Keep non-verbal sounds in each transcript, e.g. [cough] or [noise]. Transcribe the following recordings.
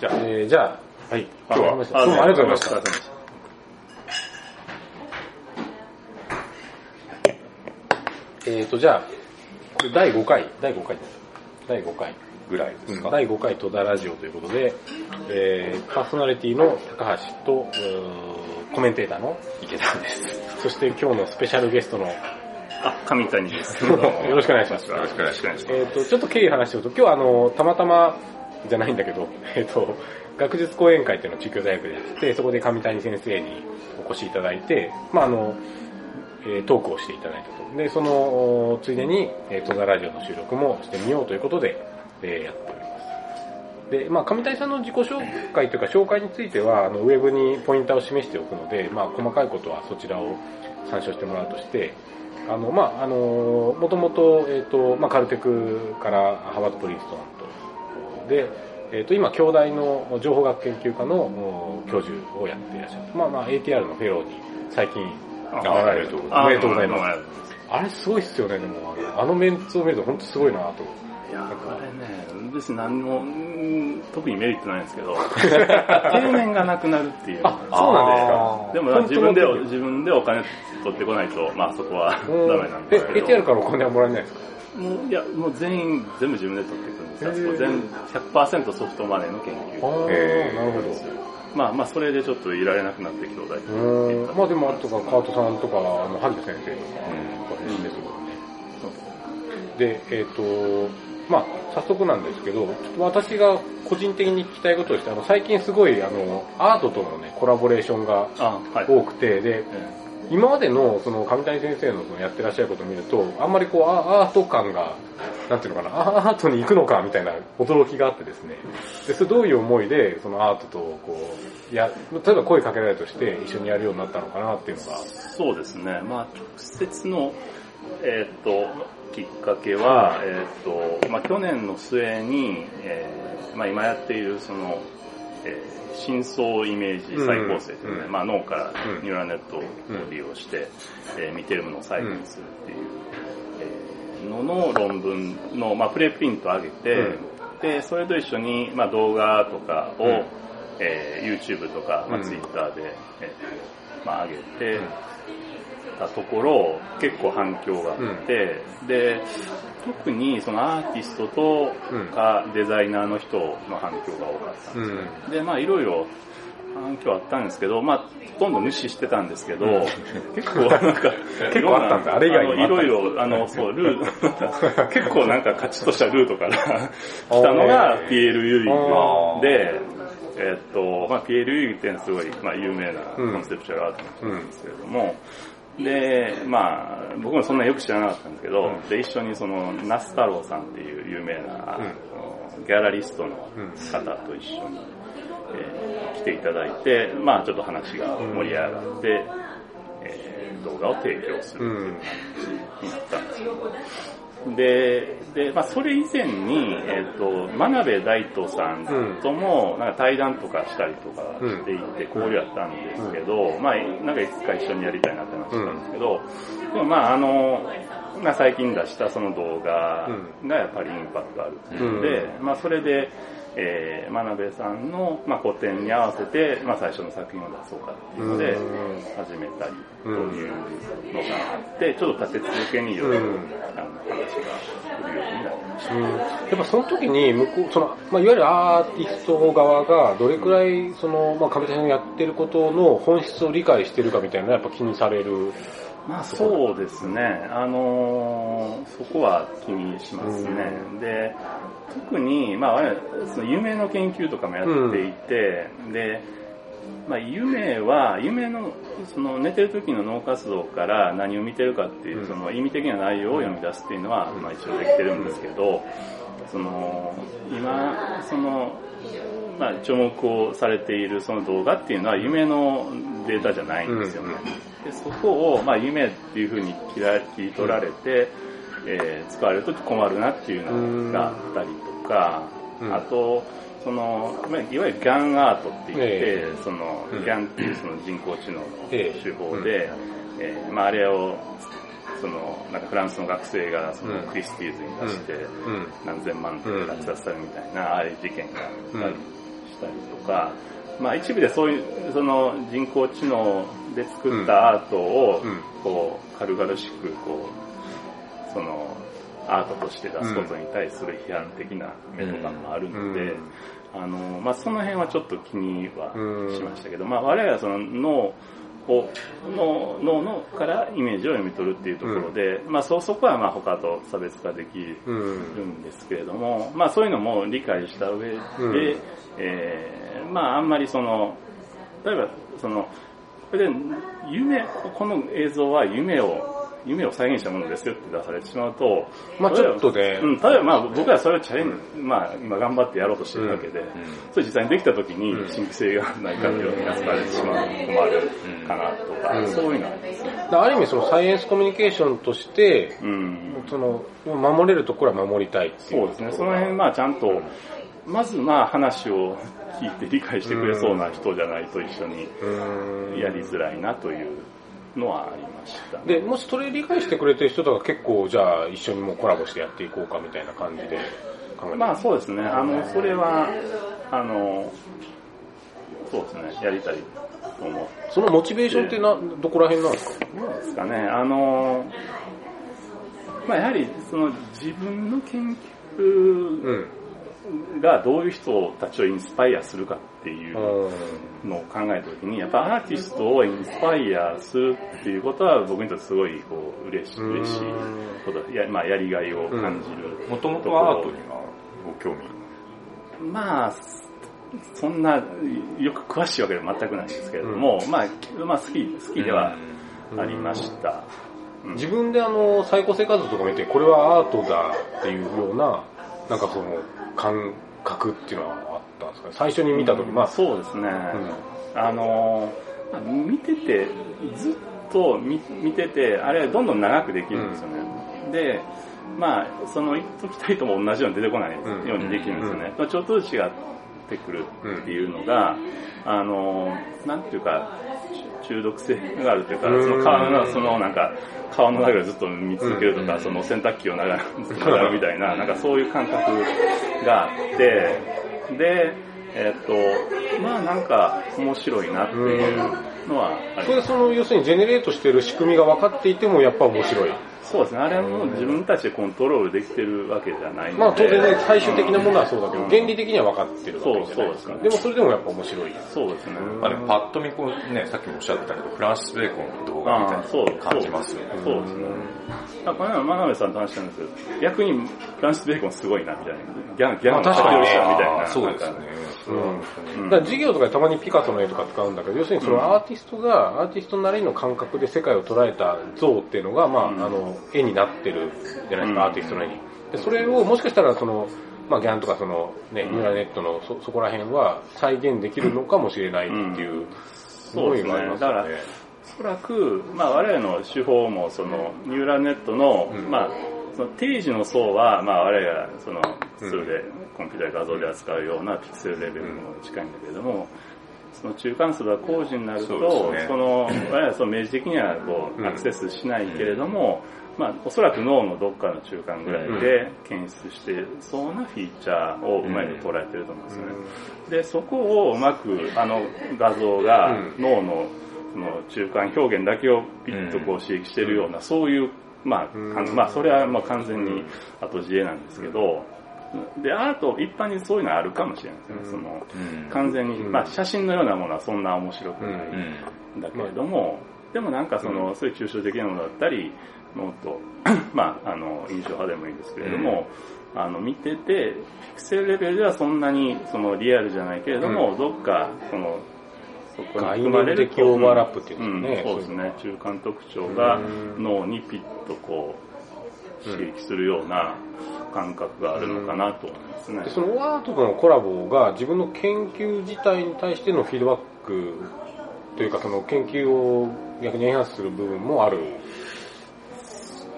じゃあ、えー、じゃあ、はい、今日は、あどうもありがとうございました。えーと、じゃあ、これ第5回、第5回です。第5回。ぐらいですか？第5回戸田ラジオということで、えー、パーソナリティの高橋と、コメンテーターの池田です。[laughs] そして今日のスペシャルゲストの、あ、上谷です。[laughs] よろしくお願いします。よろしくお願いします。えーと、ちょっと経緯話しておくと、今日はあの、たまたま、じゃないんだけど、[laughs] えっ、と、学術講演会っていうのを中京大学でやってて、そこで上谷先生にお越しいただいて、まああの、えートークをしていただいたと。で、その、ついでに、えー、戸田ラジオの収録もしてみようということで、えやっております。で、まあ、上谷さんの自己紹介というか、紹介については、あの、ウェブにポインターを示しておくので、まあ、細かいことはそちらを参照してもらうとして、あの、まあ、あの、もともと、えっ、と、まあ、カルテクからハーバード・プリンストン、で、えっ、と、今、京大の情報学研究科のお教授をやっていらっしゃる。まあまあ、ATR のフェローに最近、ああありがとうございます。おめでとうございます。ああれすごいっすよね、でも、あのあのメンツを見ると本当すごいなと。いや、あれね、別に何も、うん特にメリットないんですけど、[laughs] 定年がなくなるっていう。あ、そうなんでも本当自分で自分でお金取ってこないと、まあそこはダうんメなんですけえ、ど。ATR からお金はもらえないですか？もういや、もう全員、全部自分で取ってくるんですよ。全100%ソフトマネーの研あ究。ー、なるほど。まあまあ、それでちょっといられなくなって兄弟うーんまあでも、あとか、カートさんとか、あの、萩田先生とか、うんですもんね。で、えっ、と、まあ早速なんですけど、ちょっと私が個人的に聞きたいこととして、あの、最近すごい、あの、アートとのね、コラボレーションがあ、はい。多くて、で、え今までのその上谷先生のそのやってらっしゃることを見ると、あんまりこうアート感が、なんていうのかな、アートに行くのかみたいな驚きがあってですね。で、それどういう思いで、そのアートとこう、や、例えば声かけられたとして一緒にやるようになったのかなっていうのが。そうですね。まあ、直接の、えっ、と、きっかけは、えっ、と、まあ、去年の末に、えーまあ、今やっている、その、えー深層イメージ再構成というね、うん。まあ、脳からうんニューラルネットを利用して、えー見てるものを再現するっていう、えーのの論文の、まあ、プレプリントを上げて、で、それと一緒に、まあ、動画とかを、うん。えー YouTube とか、まあ、うん。Twitter で、えーまあ、上げて、たところ結構反響があって、で特にそのアーティストとかデザイナーの人の反響が多かったんですよ、でまあいろいろ反響あったんですけど、まあ、ほとんど無視してたんですけど、うん。結構なんか、[laughs] 結構あったんだあれ以外にもいろいろ、あの、そう、ルート、[laughs] 結構なんかカチッとしたルートから [laughs] 来たのがピエール・ユーで、えっと、まあ、ピエール・ユリっていうのはすごい、まあ、有名なうん。コンセプチュアルアートなんですけれども、で、まあ、僕もそんなよく知らなかったんですけど、うん。で、一緒にその、那須太郎さんっていう有名な、うん。ギャラリストの方と一緒に、えー来ていただいて、まあちょっと話が盛り上がって、えー動画を提供するっていう感じになったんですけど、で、で、まあそれ以前に、えっ、と、真鍋大東さんとも、なんか対談とかしたりとかしていて、交流やったんですけど、まあなんかいつか一緒にやりたいなって話したんですけど、でもまああの、まあ最近出したその動画がやっぱりインパクトあるっていうので、まあそれで、えー、真鍋さんの、まあ、個展に合わせて、まあ、最初の作品を出そうかっていうのでうん始めたりというのがあって、ちょっと立て続けにいろいろうんあの話が来るようになりました。うんやっぱその時に向こう、その、まあ、いわゆるアーティスト側がどれくらい、その、まあ、上谷さんがやってることの本質を理解してるかみたいなやっぱ気にされる。まあそうですね。あのーそこは気にしますね。で、特に、まあその夢の研究とかもやっていて、で、まあ夢は、夢の、その寝てる時の脳活動から何を見てるかっていう、うんその意味的な内容を読み出すっていうのは、まあ一応できてるんですけど、その、今、その、まあ、注目をされているその動画っていうのは夢のデータじゃないんですよ。ね。でそこを、まあ、夢っていうふうに切り取られて、えー使われると困るなっていうのがあったりとか、うん。あと、その、まあいわゆるガンアートって言って、えそのうん、ガンっていうその人工知能のええ手法で、えーまあ、あれを、その、なんかフランスの学生がそのうん。クリスティーズに出して、うん。何千万点で落札されるみたいな、ああいう事件があったりししたりとか、まあ一部でそういう、その人工知能で作ったアートを、こう、軽々しく、こう、その、アートとして出すことに対する批判的な目とかもあるので、あの、まあその辺はちょっと気にはしましたけど、まあ我々はその脳、を脳脳のからイメージを読み取るっていうところで、うん、まあそそこはまあ他と差別化できるんですけれども、うん、まあそういうのも理解した上で、うん、えー、まああんまりその例えばそのこれで夢この映像は夢を夢を再現したものですよって出されてしまうと、まあちょっとで、うん、例えばまあ僕はそれをチャレンジ、まあ今頑張ってやろうとしてるわけで、うん、それ実際にできた時に新規性がないかっていうふうに扱われてしまうと困るかなとか、うん、そういうのはですね。ある意味そのサイエンスコミュニケーションとして、うん、その守れるところは守りたいっていうそうですね。その辺まあちゃんと、まずまあ話を聞いて理解してくれそうな人じゃないと一緒にやりづらいなというのはありました、ね、で、もしそれ理解してくれてる人とか結構、じゃあ一緒にもうコラボしてやっていこうかみたいな感じで考えてまあそうですね。あの、それは、あの、そうですね、やりたいと思う。そのモチベーションってな、どこら辺なんですか？どうですかね。あの、まあやはり、その自分の研究、うんがどういう人たちをインスパイアするかっていうのを考えたときに、やっぱアーティストをインスパイアするっていうことは僕にとってすごいこう嬉しい、嬉しいことや,、まあ、やりがいを感じる。もともとアートにはご興味？まあ、そんなよく詳しいわけでは全くないんですけれども、うん、まあ、まあ好き、好きではありました。うん、自分であの、最高生活とか見て、これはアートだっていうような、なんかその、感覚っていうのはあったんですか最初に見た時、うん、まあそうですね、うん、あの見ててずっと見見ててあれどんどん長くできるんですよね、うん、でまあその一時たりとも同じように出てこないようにできるんですよね、ちょっとずつ違ってくるっていうのが、あのなんていうか中毒性があるというか、その川の、そのなんか、川の中でずっと見続けるとか、その洗濯機を長る [laughs] みたいな、なんかそういう感覚があって、で、えっ、と、まあなんか面白いなっていうのはあります。それその、要するにジェネレートしてる仕組みが分かっていてもやっぱ面白い。そうですね。あれはもう自分たちでコントロールできてるわけじゃないので。まあ当然ね、最終的なものはそうだけど、原理的には分かってるわけじゃないですか。でもそれでもやっぱ面白い。そうですね。まあでもパッと見こうね、さっきもおっしゃってたけど、フランシス・ベーコンの動画みたいな感じますよね。そうですね。あこの間、真鍋さんと話したんですけど、逆にフランシス・ベーコンすごいな、みたいな。ギャン、ギャンの書き下ろしたみたいな。そうですね。うん。だから授業とかでたまにピカソの絵とか使うんだけど、要するにそのアーティストが、アーティストなりの感覚で世界を捉えた像っていうのが、まあ、あの、絵になってるるじゃないですか、アーティストの絵に。で、それをもしかしたらその、まあ、ギャンとかその、ね、ニューラネットのそ、そこら辺は再現できるのかもしれないっていう思いがありますよね。だから、おそらく、まあ、我々の手法も、その、ニューラネットの、うん、まあ、その定時の層は、まあ、我々が、その、普通で、コンピューター画像で扱うようなピクセルレベルのものに近いんだけれども、その中間層が工事になると、そ、ね,、の、我々はその明示的にはこう、アクセスしないけれども、うん。まあ、おそらく脳のどっかの中間ぐらいで検出してそうなフィーチャーをうまいと捉えてると思うんですよね。で、そこをうまくあの画像が脳のその中間表現だけをピッとこう刺激してるような、そういう、まあ、まあ、それはまあ完全に後知恵なんですけど、で、アート、一般にそういうのはあるかもしれないですね。その、完全に、まあ写真のようなものはそんな面白くないんだけれども、でもなんかその、そういう抽象的なものだったり、ノート、[coughs] まあ、あの、印象派でもいいんですけれども、うん、あの、見てて、ピクセルレベルではそんなに、その、リアルじゃないけれども、うん、どっか、その、そこに含まれる的オーバーラップっていうんですかね、うん、そうですね。中間特徴が脳にピッとこう、刺激するような感覚があるのかなと思いますね。でそのアートとのコラボが自分の研究自体に対してのフィードバックというか、その研究を逆にエンハンスする部分もある。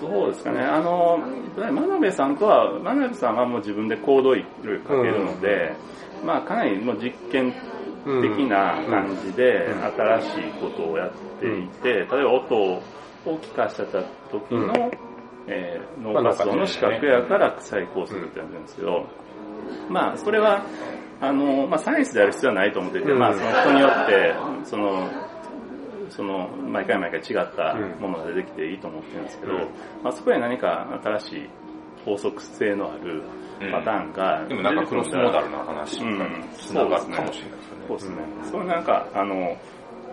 どうですかね、あの、真鍋さんとは、真鍋さんはもう自分で行動力かけるので、うん、まあかなりもう実験的な感じで新しいことをやっていて、例えば音を聞かせた時の、うん、えー、脳活動の視覚やから再構するってやるんですけど、まあそれは、あの、まあ、サイエンスである必要はないと思ってて、まあ、その人によって、その、その、毎回毎回違ったものが出てきていいと思ってるんですけど、まあ、そこへ何か新しい法則性のあるパターンが、でもなんかクロスモダルな話がつながるかもしれないですよね。そうですね。そうなんか、あの、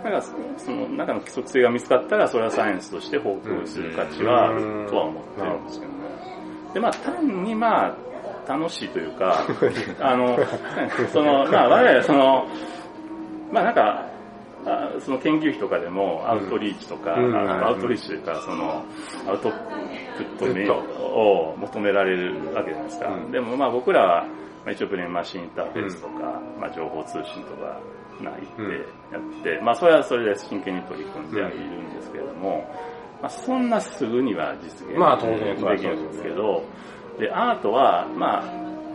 なんかその中の規則性が見つかったら、それはサイエンスとして報告する価値はあるとは思ってるんですけどね。で、まあ単にまあ、楽しいというか、[laughs] あの、その、まあ我々その、まあなんか、あその研究費とかでもアウトリーチとか、うん、アウトリーチというか、その、アウトプットメを求められるわけじゃないですか。うん、でもまあ僕らは、まあ、一応ブレンマシンインターフェースとか、うん、まあ情報通信とか、な行ってやって、まあそれはそれで真剣に取り組んではいるんですけれども、まあそんなすぐには実現できるんですけど、で、アートは、ま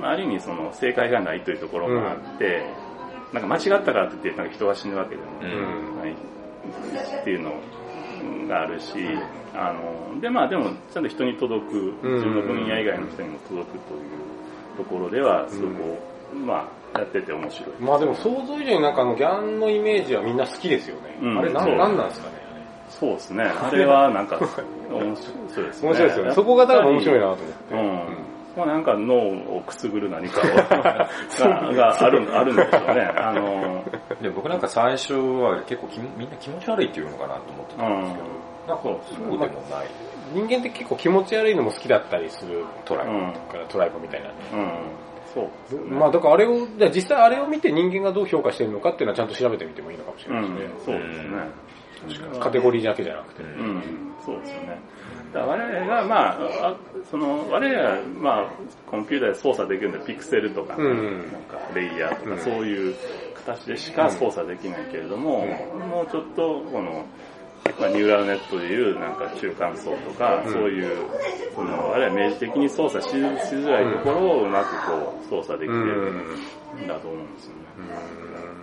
あ、ある意味その正解がないというところもあって、なんか間違ったからといってなんか人が死ぬわけでもないっていうのがあるし、あの、で、まあでもちゃんと人に届く、自分の分野以外の人にも届くというところでは、すごく、まあ、やってて面白い。まあでも想像以上になんかあのギャンのイメージはみんな好きですよね。うん、あれなんなんなんですかねそうですね。あれはなんか、面白いですね。面白いですよね。そこが多分面白いなと思って。うんまあ、なんか脳をくすぐる何か [laughs] ががあるあるんでしょうね。あので僕なんか最初は結構みんな気持ち悪いっていうのかなと思ってたんですけど、うん、なんかそうでもない。人間って結構気持ち悪いのも好きだったりするトライブとか、トライブみたいな。うんそう、ね、まあだからあれを、実際あれを見て人間がどう評価してるのかっていうのはちゃんと調べてみてもいいのかもしれないですね。うん、そうですね。カテゴリーだけじゃなくて。うん、そうですよね。我々が、まあ、その、我々は、まあ、コンピューターで操作できるんで、ピクセルとか、うん、なんか、レイヤーとか、そういう形でしか操作できないけれども、うん、もうちょっと、この、まあ、ニューラルネットでいう、なんか、中間層とか、うん、そういう、その、あるいは明示的に操作ししづらいところをうまくこう、操作できてるんだと思うんですよね。